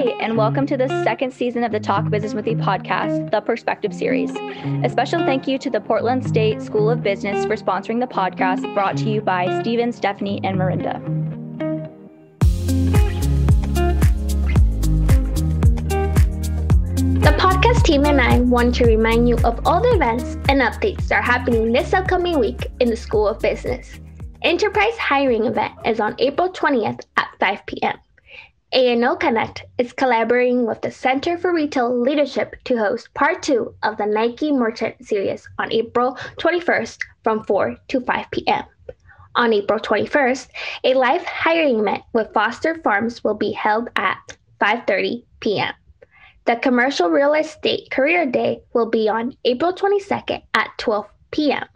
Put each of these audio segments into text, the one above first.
Hey, and welcome to the second season of the Talk Business with Me podcast, the Perspective Series. A special thank you to the Portland State School of Business for sponsoring the podcast brought to you by Steven, Stephanie, and Marinda. The podcast team and I want to remind you of all the events and updates that are happening this upcoming week in the School of Business. Enterprise Hiring event is on April 20th at 5 p.m. A&O Connect is collaborating with the Center for Retail Leadership to host part two of the Nike Merchant Series on April 21st from 4 to 5 p.m. On April 21st, a live hiring event with Foster Farms will be held at 5:30 p.m. The Commercial Real Estate Career Day will be on April 22nd at 12 p.m.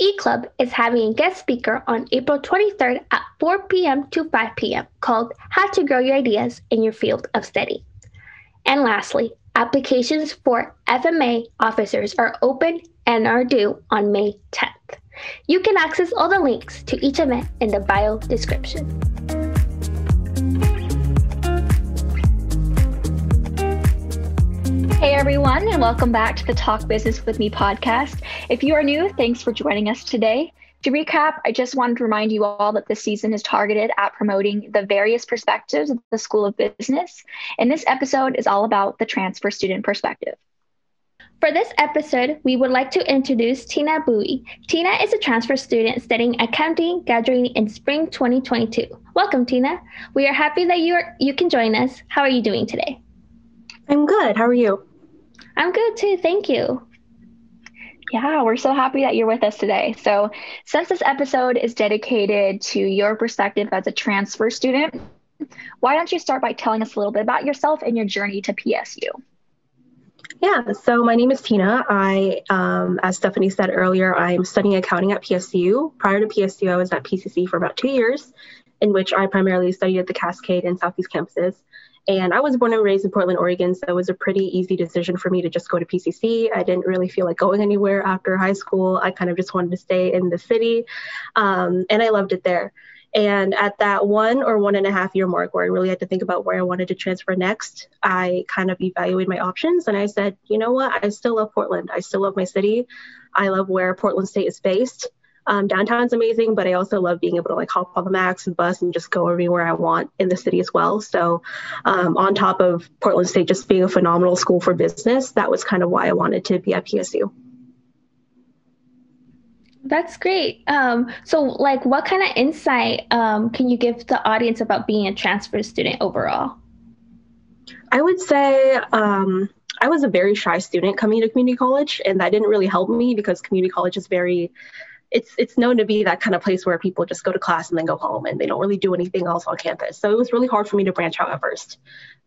eClub is having a guest speaker on April 23rd at 4 p.m. to 5 p.m. called How to Grow Your Ideas in Your Field of Study. And lastly, applications for FMA officers are open and are due on May 10th. You can access all the links to each event in the bio description. Everyone, and welcome back to the Talk Business with Me podcast. If you are new, thanks for joining us today. To recap, I just wanted to remind you all that this season is targeted at promoting the various perspectives of the School of Business, and this episode is all about the transfer student perspective. For this episode, we would like to introduce Tina Bowie. Tina is a transfer student studying accounting, graduating in spring 2022. Welcome, Tina. We are happy that you are, you can join us. How are you doing today? I'm good. How are you? I'm good too. Thank you. Yeah, we're so happy that you're with us today. So, since this episode is dedicated to your perspective as a transfer student, why don't you start by telling us a little bit about yourself and your journey to PSU? Yeah, so my name is Tina. I, um, as Stephanie said earlier, I'm studying accounting at PSU. Prior to PSU, I was at PCC for about two years, in which I primarily studied at the Cascade and Southeast campuses. And I was born and raised in Portland, Oregon, so it was a pretty easy decision for me to just go to PCC. I didn't really feel like going anywhere after high school. I kind of just wanted to stay in the city, um, and I loved it there. And at that one or one and a half year mark where I really had to think about where I wanted to transfer next, I kind of evaluated my options and I said, you know what? I still love Portland. I still love my city. I love where Portland State is based. Um, downtown's amazing, but I also love being able to like hop on the Max and bus and just go everywhere I want in the city as well. So, um, on top of Portland State just being a phenomenal school for business, that was kind of why I wanted to be at PSU. That's great. Um, so, like, what kind of insight um, can you give the audience about being a transfer student overall? I would say um, I was a very shy student coming to community college, and that didn't really help me because community college is very it's it's known to be that kind of place where people just go to class and then go home and they don't really do anything else on campus. So it was really hard for me to branch out at first,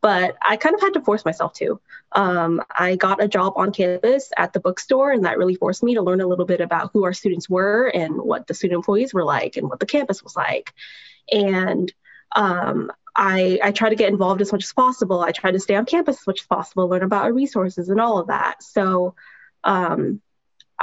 but I kind of had to force myself to. Um, I got a job on campus at the bookstore, and that really forced me to learn a little bit about who our students were and what the student employees were like and what the campus was like. And um, I, I try to get involved as much as possible. I try to stay on campus as much as possible, learn about our resources and all of that. So um,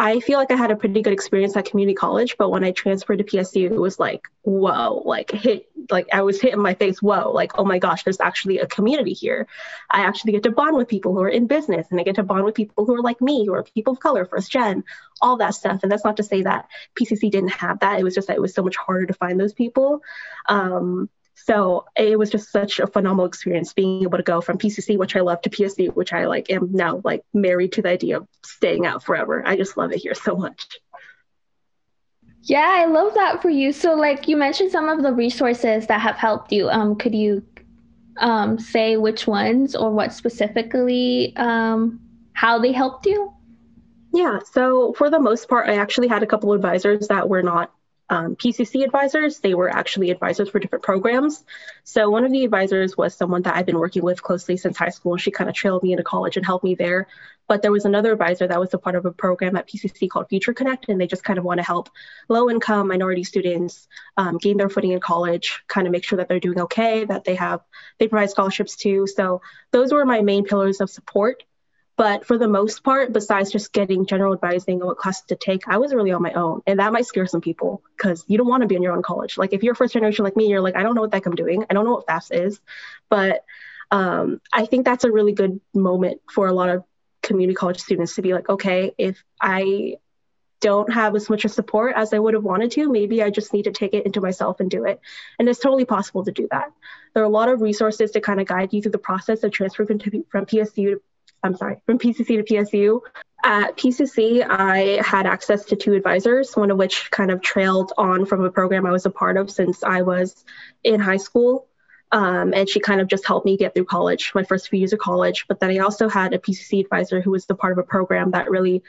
I feel like I had a pretty good experience at community college, but when I transferred to PSU, it was like, whoa, like hit, like I was hit in my face, whoa, like, oh my gosh, there's actually a community here. I actually get to bond with people who are in business and I get to bond with people who are like me, who are people of color, first gen, all that stuff. And that's not to say that PCC didn't have that. It was just that it was so much harder to find those people. Um, so it was just such a phenomenal experience being able to go from PCC, which I love, to PSU, which I like am now like married to the idea of staying out forever. I just love it here so much. Yeah, I love that for you. So, like you mentioned, some of the resources that have helped you. Um, could you um, say which ones or what specifically um, how they helped you? Yeah, so for the most part, I actually had a couple advisors that were not um, PCC advisors. They were actually advisors for different programs. So one of the advisors was someone that I've been working with closely since high school. She kind of trailed me into college and helped me there. But there was another advisor that was a part of a program at PCC called Future Connect, and they just kind of want to help low income minority students um, gain their footing in college, kind of make sure that they're doing okay, that they have, they provide scholarships too. So those were my main pillars of support. But for the most part, besides just getting general advising on what classes to take, I was really on my own. And that might scare some people because you don't want to be in your own college. Like if you're first generation like me, you're like, I don't know what the heck I'm doing. I don't know what FAFSA is. But um, I think that's a really good moment for a lot of community college students to be like, okay, if I don't have as much of support as I would have wanted to, maybe I just need to take it into myself and do it. And it's totally possible to do that. There are a lot of resources to kind of guide you through the process of transferring from, from PSU I'm sorry, from PCC to PSU. At PCC, I had access to two advisors, one of which kind of trailed on from a program I was a part of since I was in high school. Um, and she kind of just helped me get through college, my first few years of college. But then I also had a PCC advisor who was the part of a program that really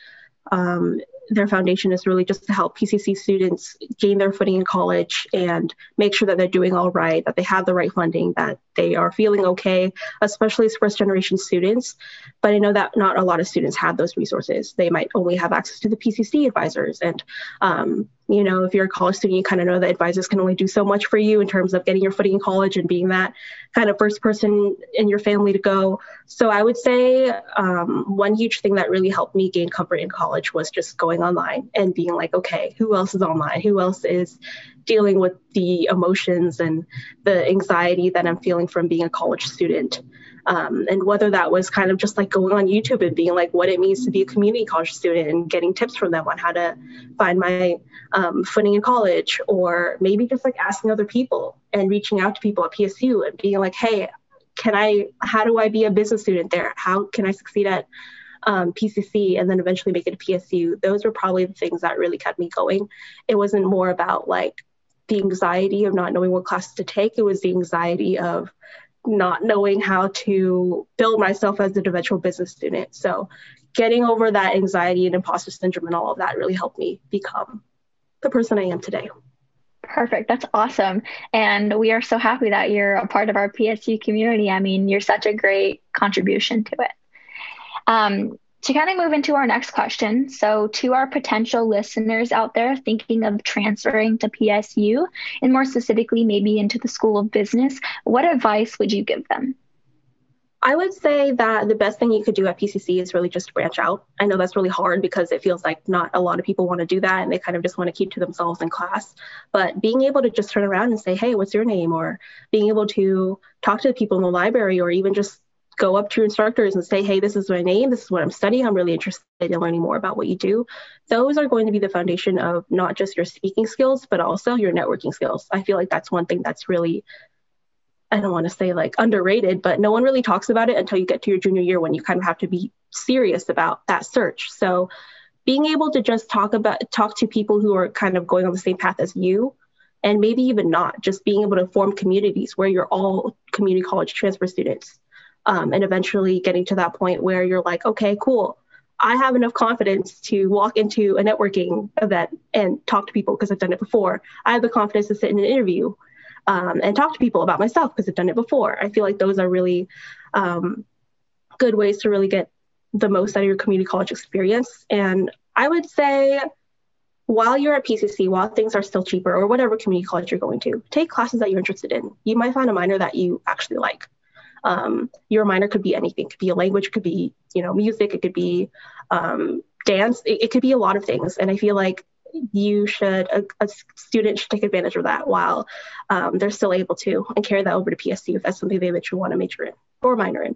um, their foundation is really just to help PCC students gain their footing in college and make sure that they're doing all right, that they have the right funding, that they are feeling okay, especially as first generation students. But I know that not a lot of students have those resources. They might only have access to the PCC advisors. And, um, you know, if you're a college student, you kind of know that advisors can only do so much for you in terms of getting your footing in college and being that kind of first person in your family to go. So I would say um, one huge thing that really helped me gain comfort in college was just going online and being like, okay, who else is online? Who else is dealing with the emotions and the anxiety that I'm feeling from being a college student? Um, and whether that was kind of just like going on YouTube and being like what it means to be a community college student and getting tips from them on how to find my um, footing in college, or maybe just like asking other people and reaching out to people at PSU and being like, hey, can I, how do I be a business student there? How can I succeed at um, PCC and then eventually make it to PSU? Those were probably the things that really kept me going. It wasn't more about like the anxiety of not knowing what classes to take, it was the anxiety of not knowing how to build myself as an eventual business student. So getting over that anxiety and imposter syndrome and all of that really helped me become the person I am today. Perfect. That's awesome. And we are so happy that you're a part of our PSU community. I mean, you're such a great contribution to it. Um, to kind of move into our next question. So, to our potential listeners out there thinking of transferring to PSU, and more specifically, maybe into the School of Business, what advice would you give them? I would say that the best thing you could do at PCC is really just branch out. I know that's really hard because it feels like not a lot of people want to do that and they kind of just want to keep to themselves in class. But being able to just turn around and say, hey, what's your name? Or being able to talk to people in the library or even just go up to your instructors and say, hey, this is my name, this is what I'm studying, I'm really interested in learning more about what you do. Those are going to be the foundation of not just your speaking skills, but also your networking skills. I feel like that's one thing that's really I don't want to say like underrated, but no one really talks about it until you get to your junior year when you kind of have to be serious about that search. So being able to just talk about talk to people who are kind of going on the same path as you and maybe even not just being able to form communities where you're all community college transfer students um, and eventually getting to that point where you're like okay cool i have enough confidence to walk into a networking event and talk to people because i've done it before i have the confidence to sit in an interview um, and talk to people about myself because I've done it before. I feel like those are really um, good ways to really get the most out of your community college experience. And I would say while you're at PCC, while things are still cheaper or whatever community college you're going to, take classes that you're interested in. You might find a minor that you actually like. Um, your minor could be anything. It could be a language, could be you know music, it could be um, dance. It, it could be a lot of things. And I feel like you should a, a, student should take advantage of that while um, they're still able to and carry that over to PSU if that's something they eventually want to major in or minor in.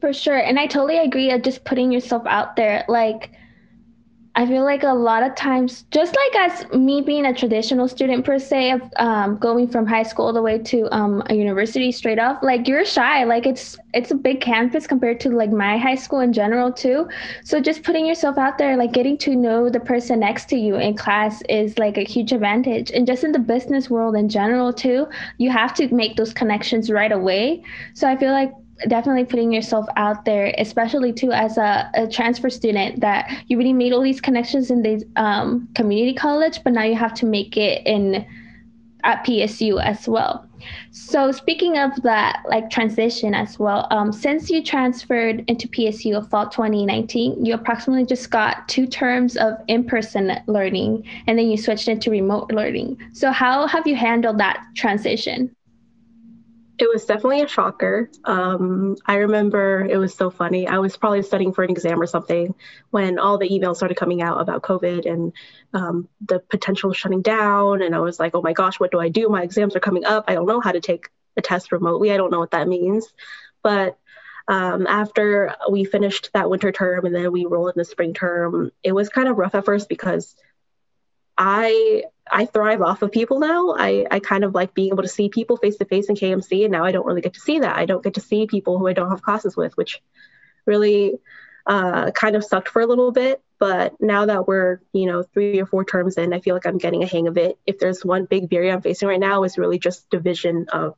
For sure. And I totally agree of just putting yourself out there. Like I feel like a lot of times, just like as me being a traditional student per se, of um, going from high school all the way to um, a university straight off, like you're shy. Like it's it's a big campus compared to like my high school in general too. So just putting yourself out there, like getting to know the person next to you in class is like a huge advantage. And just in the business world in general too, you have to make those connections right away. So I feel like definitely putting yourself out there, especially too as a, a, transfer student, that you really made all these connections in the um, community college, but now you have to make it in at PSU as well. So speaking of that, like transition as well, um, since you transferred into PSU of fall 2019, you approximately just got two terms of in-person learning, and then you switched into remote learning. So how have you handled that transition? It was definitely a shocker. Um, I remember it was so funny. I was probably studying for an exam or something when all the emails started coming out about COVID and um, the potential shutting down. And I was like, oh my gosh, what do I do? My exams are coming up. I don't know how to take a test remotely. I don't know what that means. But um, after we finished that winter term and then we rolled in the spring term, it was kind of rough at first because I I thrive off of people now. I, I kind of like being able to see people face to face in KMC, and now I don't really get to see that. I don't get to see people who I don't have classes with, which really uh, kind of sucked for a little bit. But now that we're, you know, three or four terms in, I feel like I'm getting a hang of it. If there's one big barrier I'm facing right now, is really just division of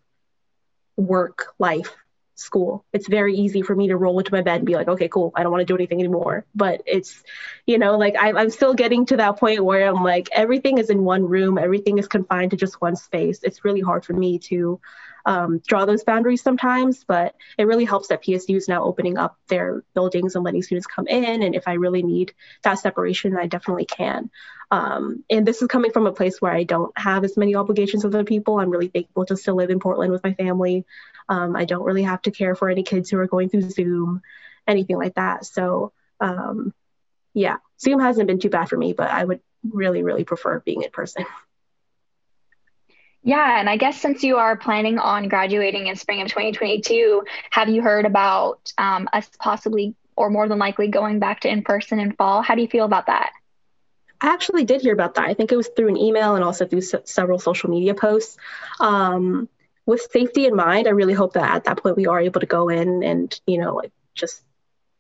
work life school. It's very easy for me to roll into my bed and be like, okay, cool, I don't want to do anything anymore. But it's, you know, like I, I'm still getting to that point where I'm like, everything is in one room, everything is confined to just one space. It's really hard for me to um, draw those boundaries sometimes, but it really helps that PSU is now opening up their buildings and letting students come in. And if I really need that separation, I definitely can. Um, and this is coming from a place where I don't have as many obligations with other people. I'm really thankful to still live in Portland with my family. Um, I don't really have to care for any kids who are going through Zoom, anything like that. So, um, yeah, Zoom hasn't been too bad for me, but I would really, really prefer being in person. Yeah, and I guess since you are planning on graduating in spring of 2022, have you heard about um, us possibly or more than likely going back to in person in fall? How do you feel about that? I actually did hear about that. I think it was through an email and also through s- several social media posts. Um, with safety in mind, I really hope that at that point we are able to go in and, you know, just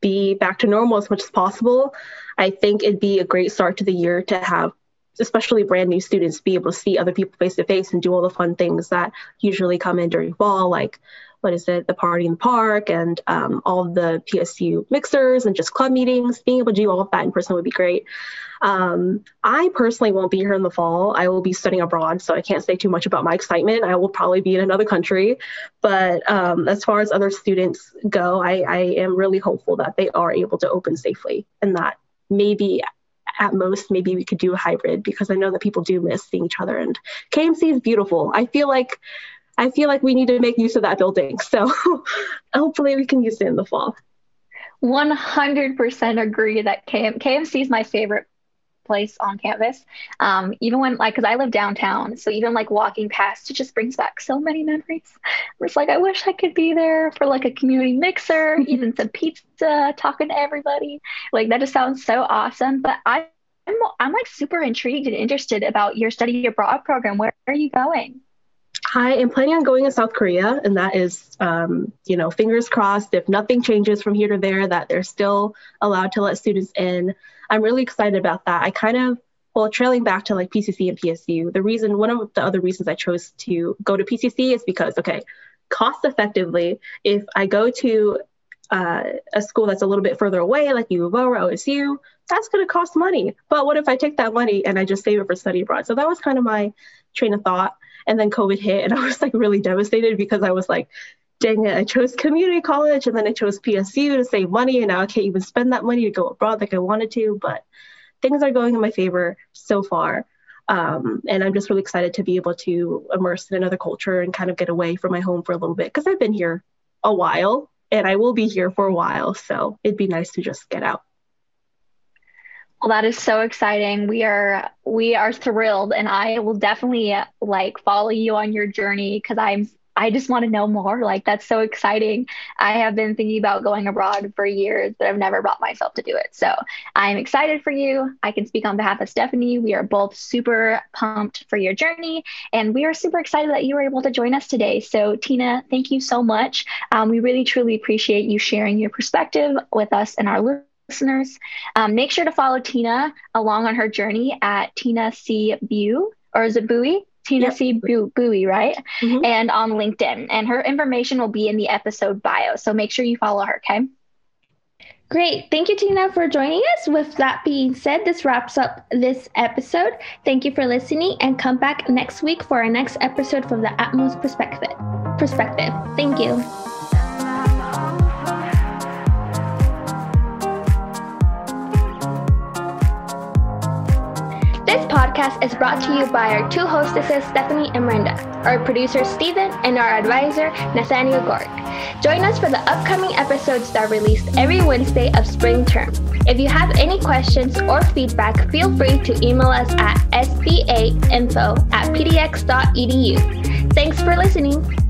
be back to normal as much as possible. I think it'd be a great start to the year to have especially brand new students be able to see other people face to face and do all the fun things that usually come in during fall, like what is it, the party in the park and um, all the PSU mixers and just club meetings. Being able to do all of that in person would be great. Um, I personally won't be here in the fall. I will be studying abroad, so I can't say too much about my excitement. I will probably be in another country. But um, as far as other students go, I, I am really hopeful that they are able to open safely and that maybe at most maybe we could do a hybrid because I know that people do miss seeing each other and KMC is beautiful. I feel like I feel like we need to make use of that building. So hopefully we can use it in the fall. 100% agree that KM- KMC is my favorite place on campus. Um, even when like, cause I live downtown, so even like walking past, it just brings back so many memories. It's like I wish I could be there for like a community mixer, eating some pizza, talking to everybody. Like that just sounds so awesome. But I, I'm, I'm like super intrigued and interested about your study abroad program. Where are you going? I am planning on going to South Korea, and that is, um, you know, fingers crossed. If nothing changes from here to there, that they're still allowed to let students in. I'm really excited about that. I kind of, well, trailing back to like PCC and PSU, the reason, one of the other reasons I chose to go to PCC is because, okay, cost effectively, if I go to uh, a school that's a little bit further away, like U of O or OSU, that's going to cost money. But what if I take that money and I just save it for study abroad? So that was kind of my train of thought. And then COVID hit, and I was like really devastated because I was like, dang it, I chose community college and then I chose PSU to save money, and now I can't even spend that money to go abroad like I wanted to. But things are going in my favor so far. Um, and I'm just really excited to be able to immerse in another culture and kind of get away from my home for a little bit because I've been here a while and I will be here for a while. So it'd be nice to just get out. Well, that is so exciting. We are we are thrilled, and I will definitely like follow you on your journey because I'm I just want to know more. Like that's so exciting. I have been thinking about going abroad for years, but I've never brought myself to do it. So I'm excited for you. I can speak on behalf of Stephanie. We are both super pumped for your journey, and we are super excited that you were able to join us today. So Tina, thank you so much. Um, we really truly appreciate you sharing your perspective with us and our listeners. Um, make sure to follow Tina along on her journey at Tina C. Bew, or is it Bowie? Tina yep. C. Bowie, right? Mm-hmm. And on LinkedIn. And her information will be in the episode bio. So make sure you follow her, okay? Great. Thank you, Tina, for joining us. With that being said, this wraps up this episode. Thank you for listening and come back next week for our next episode from the Atmos perspective. Perspective. Thank you. Podcast is brought to you by our two hostesses, Stephanie and Brenda, our producer, Stephen, and our advisor, Nathaniel Gork. Join us for the upcoming episodes that are released every Wednesday of spring term. If you have any questions or feedback, feel free to email us at sbainfo at pdx.edu. Thanks for listening.